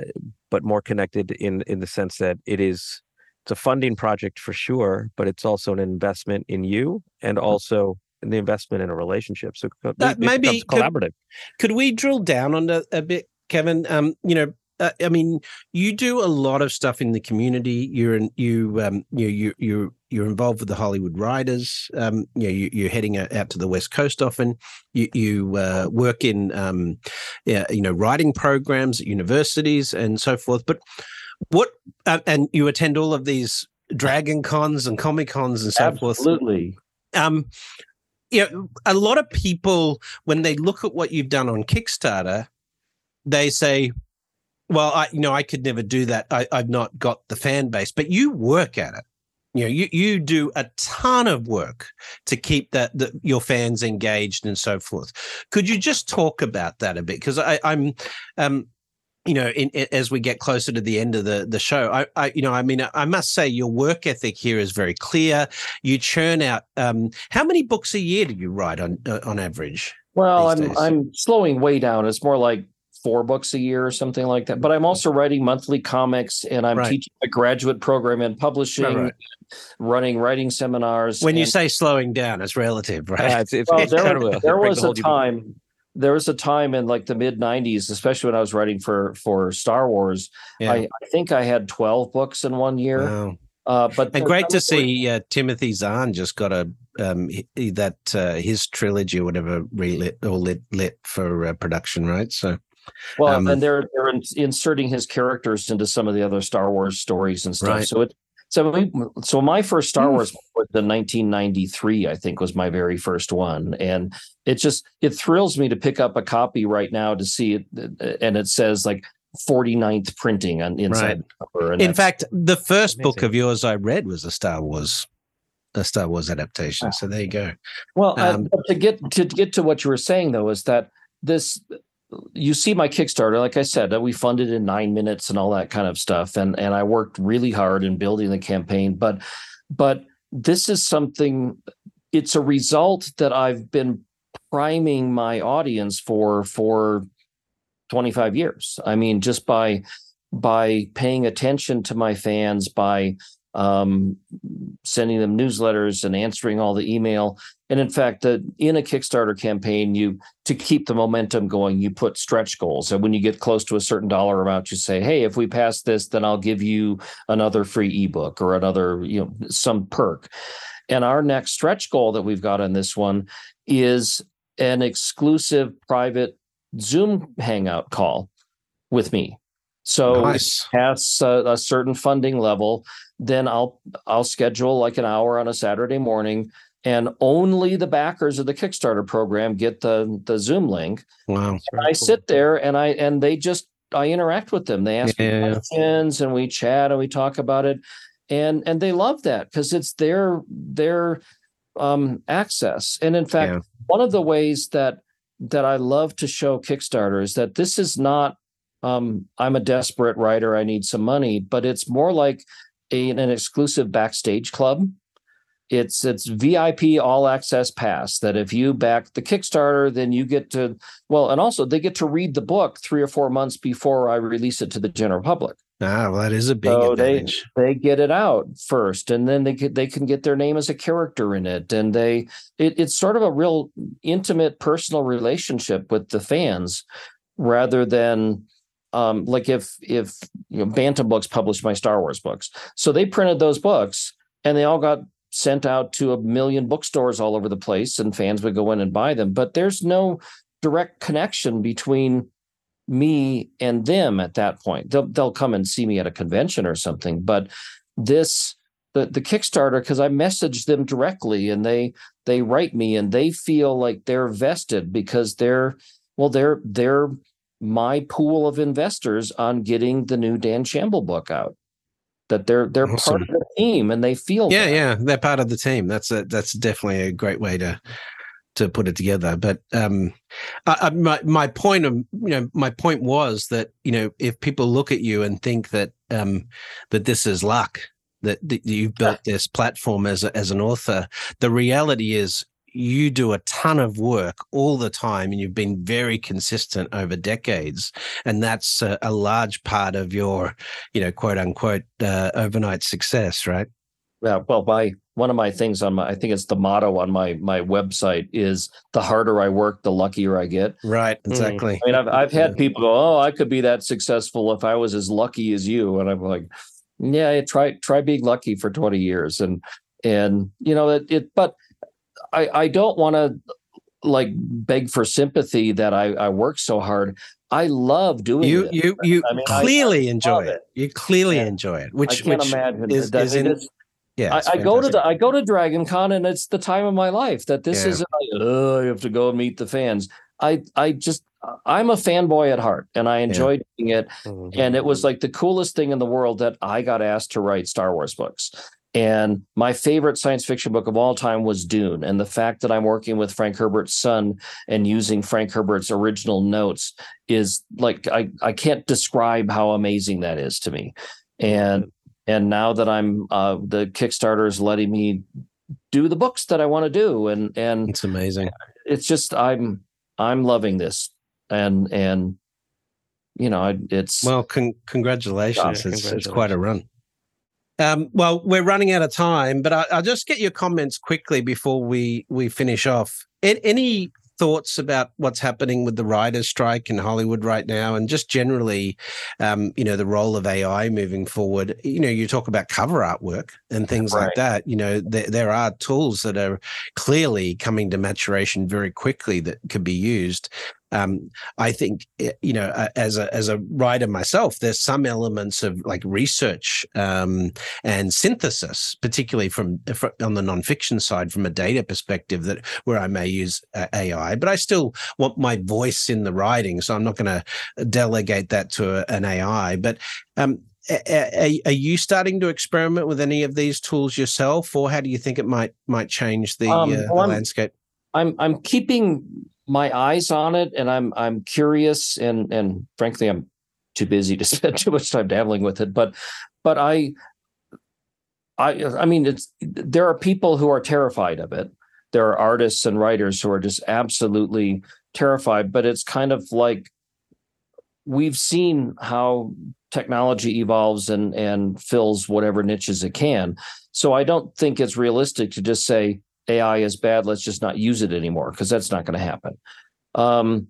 but more connected in in the sense that it is it's a funding project for sure, but it's also an investment in you and also the investment in a relationship. So That it maybe could- collaborative. Could we drill down on that a bit, Kevin? Um, you know, uh, I mean, you do a lot of stuff in the community. You're in, you um, you you you're you're involved with the Hollywood Writers. Um, you know, you, you're heading out, to the West Coast often. You you uh, work in um, yeah, you know, writing programs at universities and so forth. But what uh, and you attend all of these Dragon Cons and Comic Cons and so forth Absolutely. um you know a lot of people when they look at what you've done on kickstarter they say well, I you know I could never do that. I, I've not got the fan base, but you work at it. You know, you you do a ton of work to keep that the, your fans engaged and so forth. Could you just talk about that a bit? Because I'm um, you know, in, in, as we get closer to the end of the the show, I, I, you know, I mean, I must say your work ethic here is very clear. You churn out. Um, how many books a year do you write on uh, on average? Well, I'm days? I'm slowing way down. It's more like four books a year or something like that. But I'm also writing monthly comics, and I'm right. teaching a graduate program in publishing. Right, right. Running writing seminars. When and, you say slowing down, it's relative, right? Yeah, it's, it's, well, there, there was a time there was a time in like the mid 90s especially when i was writing for for star wars yeah. I, I, think i had 12 books in one year wow. uh, but and great to see uh, timothy zahn just got a um, that uh, his trilogy or whatever relit or lit lit for uh, production right so well um, and they're they're inserting his characters into some of the other star wars stories and stuff right. so it so, we, so my first Star Wars was in 1993, I think was my very first one, and it just it thrills me to pick up a copy right now to see it, and it says like 49th printing on inside. Right. In fact, the first amazing. book of yours I read was a Star Wars a Star Wars adaptation. So there you go. Well, um, uh, to get to get to what you were saying though is that this you see my Kickstarter, like I said, that we funded in nine minutes and all that kind of stuff. And and I worked really hard in building the campaign. But but this is something, it's a result that I've been priming my audience for for 25 years. I mean, just by by paying attention to my fans, by um, sending them newsletters and answering all the email. And in fact, the, in a Kickstarter campaign, you to keep the momentum going, you put stretch goals. And when you get close to a certain dollar amount, you say, "Hey, if we pass this, then I'll give you another free ebook or another, you know, some perk." And our next stretch goal that we've got on this one is an exclusive private Zoom hangout call with me. So nice. past a, a certain funding level, then I'll I'll schedule like an hour on a Saturday morning, and only the backers of the Kickstarter program get the the Zoom link. Wow! I cool. sit there and I and they just I interact with them. They ask yeah. me questions and we chat and we talk about it, and and they love that because it's their their um, access. And in fact, yeah. one of the ways that that I love to show Kickstarter is that this is not um, I'm a desperate writer, I need some money, but it's more like a, an exclusive backstage club. It's it's VIP all access pass that if you back the Kickstarter, then you get to well, and also they get to read the book three or four months before I release it to the general public. Ah, well, that is a big so advantage. They, they get it out first, and then they get, they can get their name as a character in it, and they it, it's sort of a real intimate personal relationship with the fans, rather than um, like if if you know Bantam Books published my Star Wars books, so they printed those books and they all got sent out to a million bookstores all over the place, and fans would go in and buy them. But there's no direct connection between me and them at that point. They'll they'll come and see me at a convention or something, but this the the Kickstarter because I message them directly and they they write me and they feel like they're vested because they're well they're they're my pool of investors on getting the new Dan Shamble book out. That they're they're awesome. part of the team and they feel yeah that. yeah they're part of the team. That's a that's definitely a great way to to put it together. But um, I, my my point of you know my point was that you know if people look at you and think that um, that this is luck that, that you've built this platform as a, as an author, the reality is you do a ton of work all the time and you've been very consistent over decades and that's a, a large part of your you know quote unquote uh, overnight success right yeah well my one of my things on my i think it's the motto on my my website is the harder i work the luckier i get right hmm. exactly mm. i mean I've, I've had people go oh i could be that successful if i was as lucky as you and i'm like yeah try try being lucky for 20 years and and you know it, it but I, I don't want to like beg for sympathy that I, I work so hard. I love doing you. It. You you I mean, clearly I, enjoy it. it. You clearly yeah. enjoy it. Which I which imagine is, that, is in, yeah. I, I go to the I go to Dragon Con and it's the time of my life that this yeah. isn't like oh I have to go meet the fans. I I just I'm a fanboy at heart and I enjoy yeah. doing it. Mm-hmm. And it was like the coolest thing in the world that I got asked to write Star Wars books. And my favorite science fiction book of all time was Dune. And the fact that I'm working with Frank Herbert's son and using Frank Herbert's original notes is like I, I can't describe how amazing that is to me. And and now that I'm uh, the Kickstarter is letting me do the books that I want to do. And and it's amazing. It's just I'm I'm loving this. And and you know, it's well, con- congratulations. It's, congratulations. it's quite a run. Um, well, we're running out of time, but I, will just get your comments quickly before we we finish off. Any thoughts about what's happening with the writers' strike in Hollywood right now, and just generally, um, you know, the role of AI moving forward? You know, you talk about cover artwork and things right. like that. You know, there, there are tools that are clearly coming to maturation very quickly that could be used um, I think eh, you know as a as a writer myself, there's some elements of like research um, and synthesis, particularly from, from, on the nonfiction side, from a data perspective, that where I may use uh, AI, but I still want my voice in the writing, so I'm not going to delegate that to a, an AI. But um, are, are, you starting to experiment with any of these tools yourself, or how do you think it might might change the, um, uh, the I'm, landscape? I'm I'm keeping my eyes on it and I'm I'm curious and and frankly I'm too busy to spend too much time dabbling with it but but I I I mean it's there are people who are terrified of it. There are artists and writers who are just absolutely terrified but it's kind of like we've seen how technology evolves and and fills whatever niches it can. So I don't think it's realistic to just say AI is bad. Let's just not use it anymore because that's not going to happen. Um,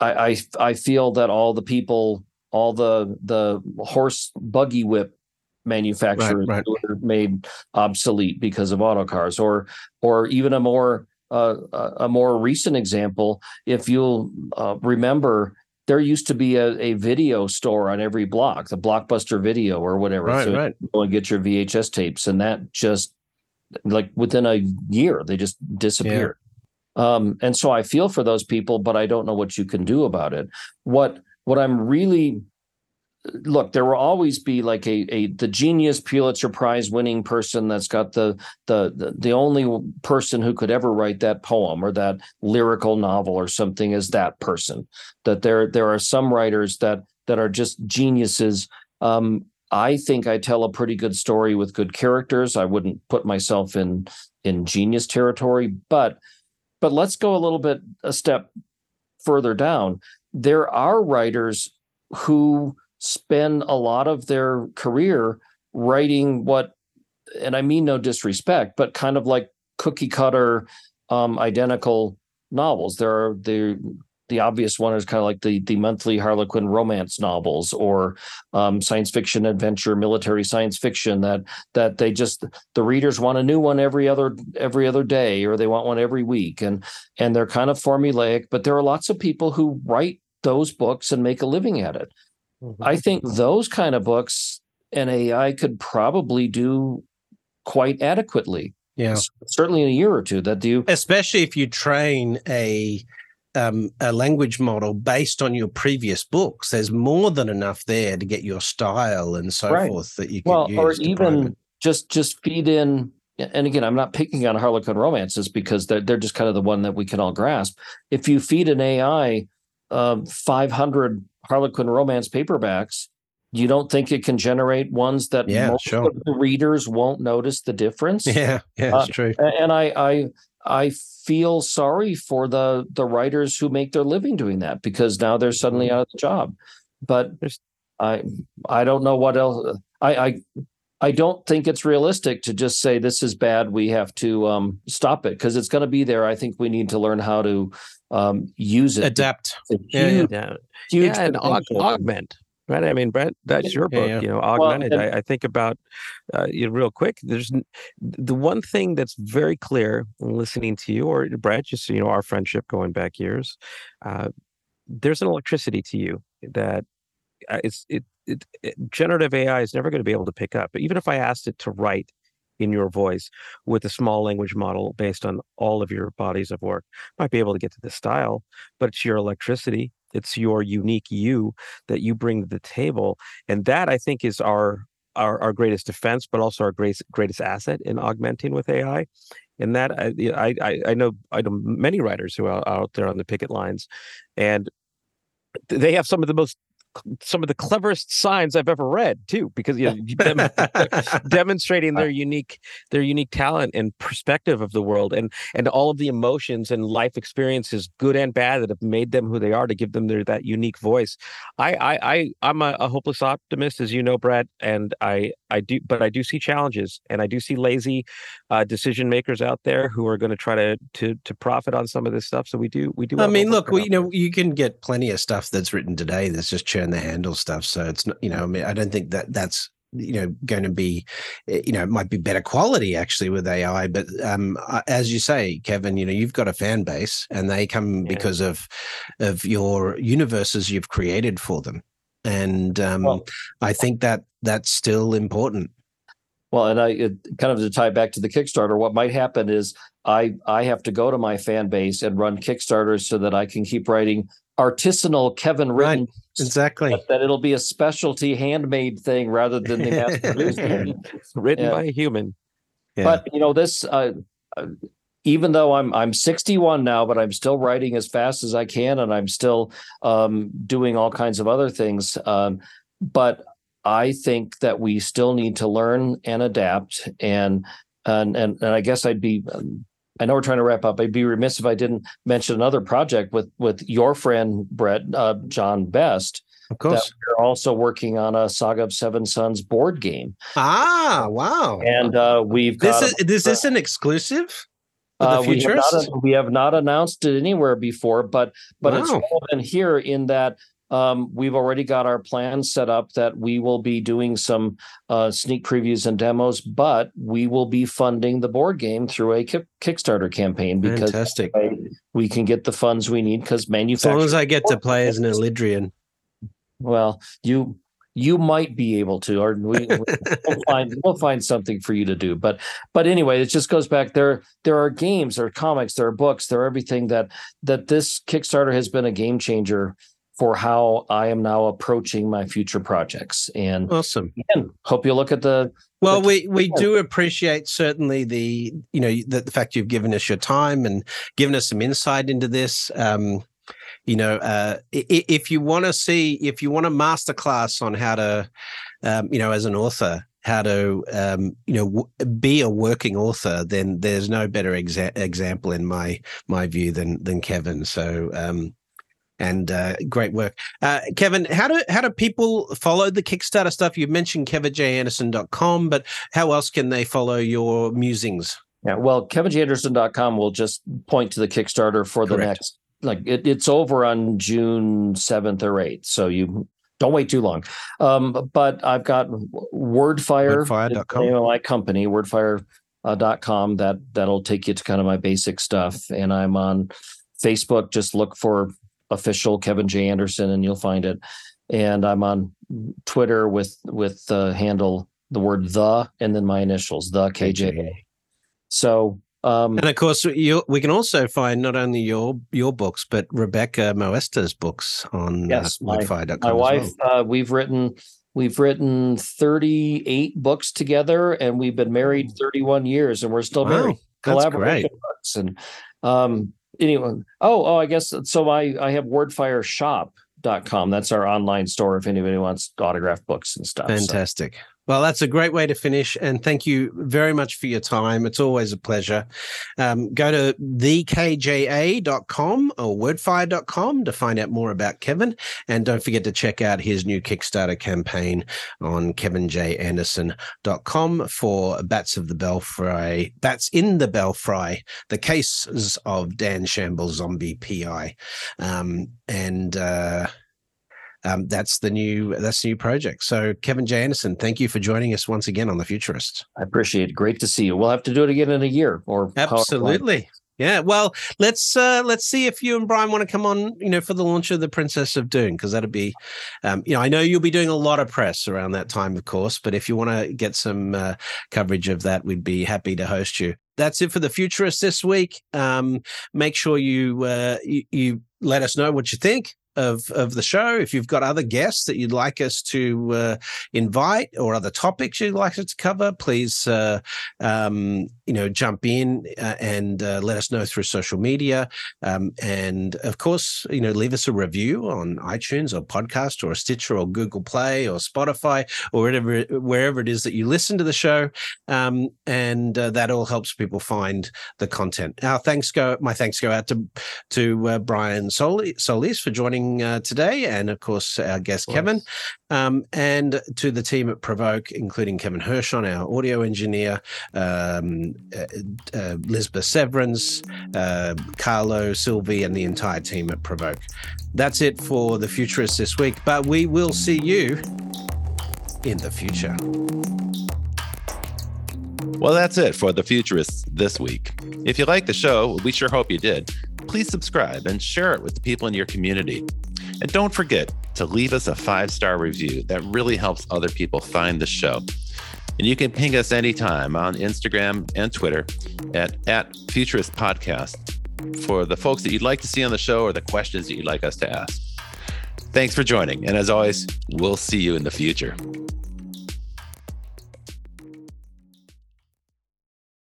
I, I I feel that all the people, all the the horse buggy whip manufacturers right, right. are made obsolete because of autocars, or or even a more uh, a more recent example. If you'll uh, remember, there used to be a, a video store on every block, the Blockbuster Video or whatever. Right, so right. go and get your VHS tapes, and that just like within a year they just disappeared. Yeah. um, and so i feel for those people but i don't know what you can do about it. What what i'm really look there will always be like a, a the genius pulitzer prize winning person that's got the, the the the only person who could ever write that poem or that lyrical novel or something is that person. That there there are some writers that that are just geniuses. Um, I think I tell a pretty good story with good characters. I wouldn't put myself in in genius territory, but but let's go a little bit a step further down. There are writers who spend a lot of their career writing what and I mean no disrespect, but kind of like cookie cutter um, identical novels. There are there the obvious one is kind of like the the monthly Harlequin romance novels or um, science fiction adventure military science fiction that that they just the readers want a new one every other every other day or they want one every week and and they're kind of formulaic but there are lots of people who write those books and make a living at it. Mm-hmm. I think those kind of books an AI could probably do quite adequately. Yeah. Certainly in a year or two that do especially if you train a um, a language model based on your previous books. There's more than enough there to get your style and so right. forth that you can use. well, use. Or even just just feed in. And again, I'm not picking on Harlequin romances because they're they're just kind of the one that we can all grasp. If you feed an AI um, 500 Harlequin romance paperbacks, you don't think it can generate ones that yeah, most sure. readers won't notice the difference? Yeah, yeah, that's uh, true. And I, I, I feel sorry for the the writers who make their living doing that because now they're suddenly mm-hmm. out of the job. But I I don't know what else. I I I don't think it's realistic to just say this is bad. We have to um, stop it because it's going to be there. I think we need to learn how to um, use it, adapt, huge, yeah, yeah. Huge yeah and aug- augment right? I mean, Brett, that's your book. Yeah, yeah. You know, augmented. Well, and, I, I, think about uh, you know, real quick. There's the one thing that's very clear listening to you or Brett, just you know, our friendship going back years. Uh, there's an electricity to you that uh, it's it, it, it, generative AI is never going to be able to pick up. But even if I asked it to write in your voice with a small language model based on all of your bodies of work. Might be able to get to the style, but it's your electricity, it's your unique you that you bring to the table, and that I think is our our, our greatest defense, but also our greatest greatest asset in augmenting with AI. And that uh, I I I know I know many writers who are out there on the picket lines, and they have some of the most some of the cleverest signs I've ever read too, because you know, dem- demonstrating their unique their unique talent and perspective of the world, and and all of the emotions and life experiences, good and bad, that have made them who they are, to give them their that unique voice. I I, I I'm a, a hopeless optimist, as you know, Brett, and I I do, but I do see challenges, and I do see lazy uh, decision makers out there who are going to try to to to profit on some of this stuff. So we do we do. I mean, look, we, you know, you can get plenty of stuff that's written today that's just churn the handle stuff. So it's not, you know, I mean, I don't think that that's you know going to be eh, you know it might be better quality actually with ai but um as you say kevin you know you've got a fan base and they come yeah. because of of your universes you've created for them and um well, i think that that's still important well, and I it, kind of to tie back to the Kickstarter, what might happen is I I have to go to my fan base and run Kickstarters so that I can keep writing artisanal Kevin written right. exactly that it'll be a specialty handmade thing rather than the mass produced written yeah. by a human. Yeah. But you know this. Uh, uh, even though I'm I'm 61 now, but I'm still writing as fast as I can, and I'm still um, doing all kinds of other things. Um, but I think that we still need to learn and adapt. And and and, and I guess I'd be um, I know we're trying to wrap up. I'd be remiss if I didn't mention another project with with your friend Brett uh, John Best. Of course, we're also working on a Saga of Seven Suns board game. Ah, wow! And uh, we've got this. Is, is this an exclusive? Uh, we, have not, we have not announced it anywhere before, but but wow. it's relevant here in that um, we've already got our plans set up that we will be doing some uh, sneak previews and demos, but we will be funding the board game through a Kickstarter campaign because Fantastic. we can get the funds we need because manufacturing. As long as I get to play as an Ildiran. Well, you you might be able to, or we, will find we'll find something for you to do. But but anyway, it just goes back there. There are games, there are comics, there are books, there are everything that that this Kickstarter has been a game changer for how I am now approaching my future projects. And awesome. Again, hope you look at the. Well, the, we we do appreciate certainly the you know the, the fact you've given us your time and given us some insight into this. Um, you know, uh, if you want to see, if you want a masterclass on how to, um, you know, as an author, how to um, you know w- be a working author, then there's no better exa- example in my my view than than Kevin. So um, and uh, great work. Uh, Kevin, how do how do people follow the Kickstarter stuff? You mentioned kevinjanderson.com, but how else can they follow your musings? Yeah, well, kevinjanderson.com will just point to the Kickstarter for the Correct. next like it, it's over on June 7th or 8th. So you don't wait too long. Um, but I've got Wordfire, Wordfire.com. name of my company, wordfire.com. Uh, that that'll take you to kind of my basic stuff. And I'm on Facebook. Just look for official Kevin J Anderson, and you'll find it. And I'm on Twitter with with the handle the word the and then my initials the KJ. So um, and of course, you, we can also find not only your your books, but Rebecca Moesta's books on uh, yes, uh, my, my wife. Well. Uh, we've written we've written 38 books together, and we've been married 31 years, and we're still wow, married. Collaboration books, and um, anyone? Oh oh i guess so i i have wordfireshop.com that's our online store if anybody wants autographed books and stuff fantastic. so. Well, that's a great way to finish. And thank you very much for your time. It's always a pleasure. Um, go to thekja.com or wordfire.com to find out more about Kevin. And don't forget to check out his new Kickstarter campaign on kevinjanderson.com for Bats of the Belfry, Bats in the Belfry, the cases of Dan Shamble zombie PI. Um, and, uh, um, that's the new that's the new project. So Kevin J. Anderson, thank you for joining us once again on the Futurists. I appreciate it. Great to see you. We'll have to do it again in a year or absolutely. Yeah, well, let's uh, let's see if you and Brian want to come on, you know, for the launch of the Princess of Dune, because that'd be, um, you know, I know you'll be doing a lot of press around that time, of course, but if you want to get some uh, coverage of that, we'd be happy to host you. That's it for the Futurists this week. Um, make sure you, uh, you you let us know what you think of of the show. If you've got other guests that you'd like us to uh, invite or other topics you'd like us to cover, please uh, um, you know jump in uh, and uh, let us know through social media. Um, and of course, you know, leave us a review on iTunes or podcast or Stitcher or Google Play or Spotify or whatever wherever it is that you listen to the show. Um, and uh, that all helps people find the content. Our thanks go my thanks go out to to uh, Brian Solis for joining uh, today, and of course our guest Kevin, um, and to the team at Provoke, including Kevin Hirschon, our audio engineer, um, uh, uh, Lisbeth Severance, uh, Carlo Sylvie, and the entire team at Provoke. That's it for the Futurists this week, but we will see you in the future. Well, that's it for the Futurists this week. If you like the show, we sure hope you did please subscribe and share it with the people in your community. And don't forget to leave us a five star review. That really helps other people find the show. And you can ping us anytime on Instagram and Twitter at, at Futurist Podcast for the folks that you'd like to see on the show or the questions that you'd like us to ask. Thanks for joining. And as always, we'll see you in the future.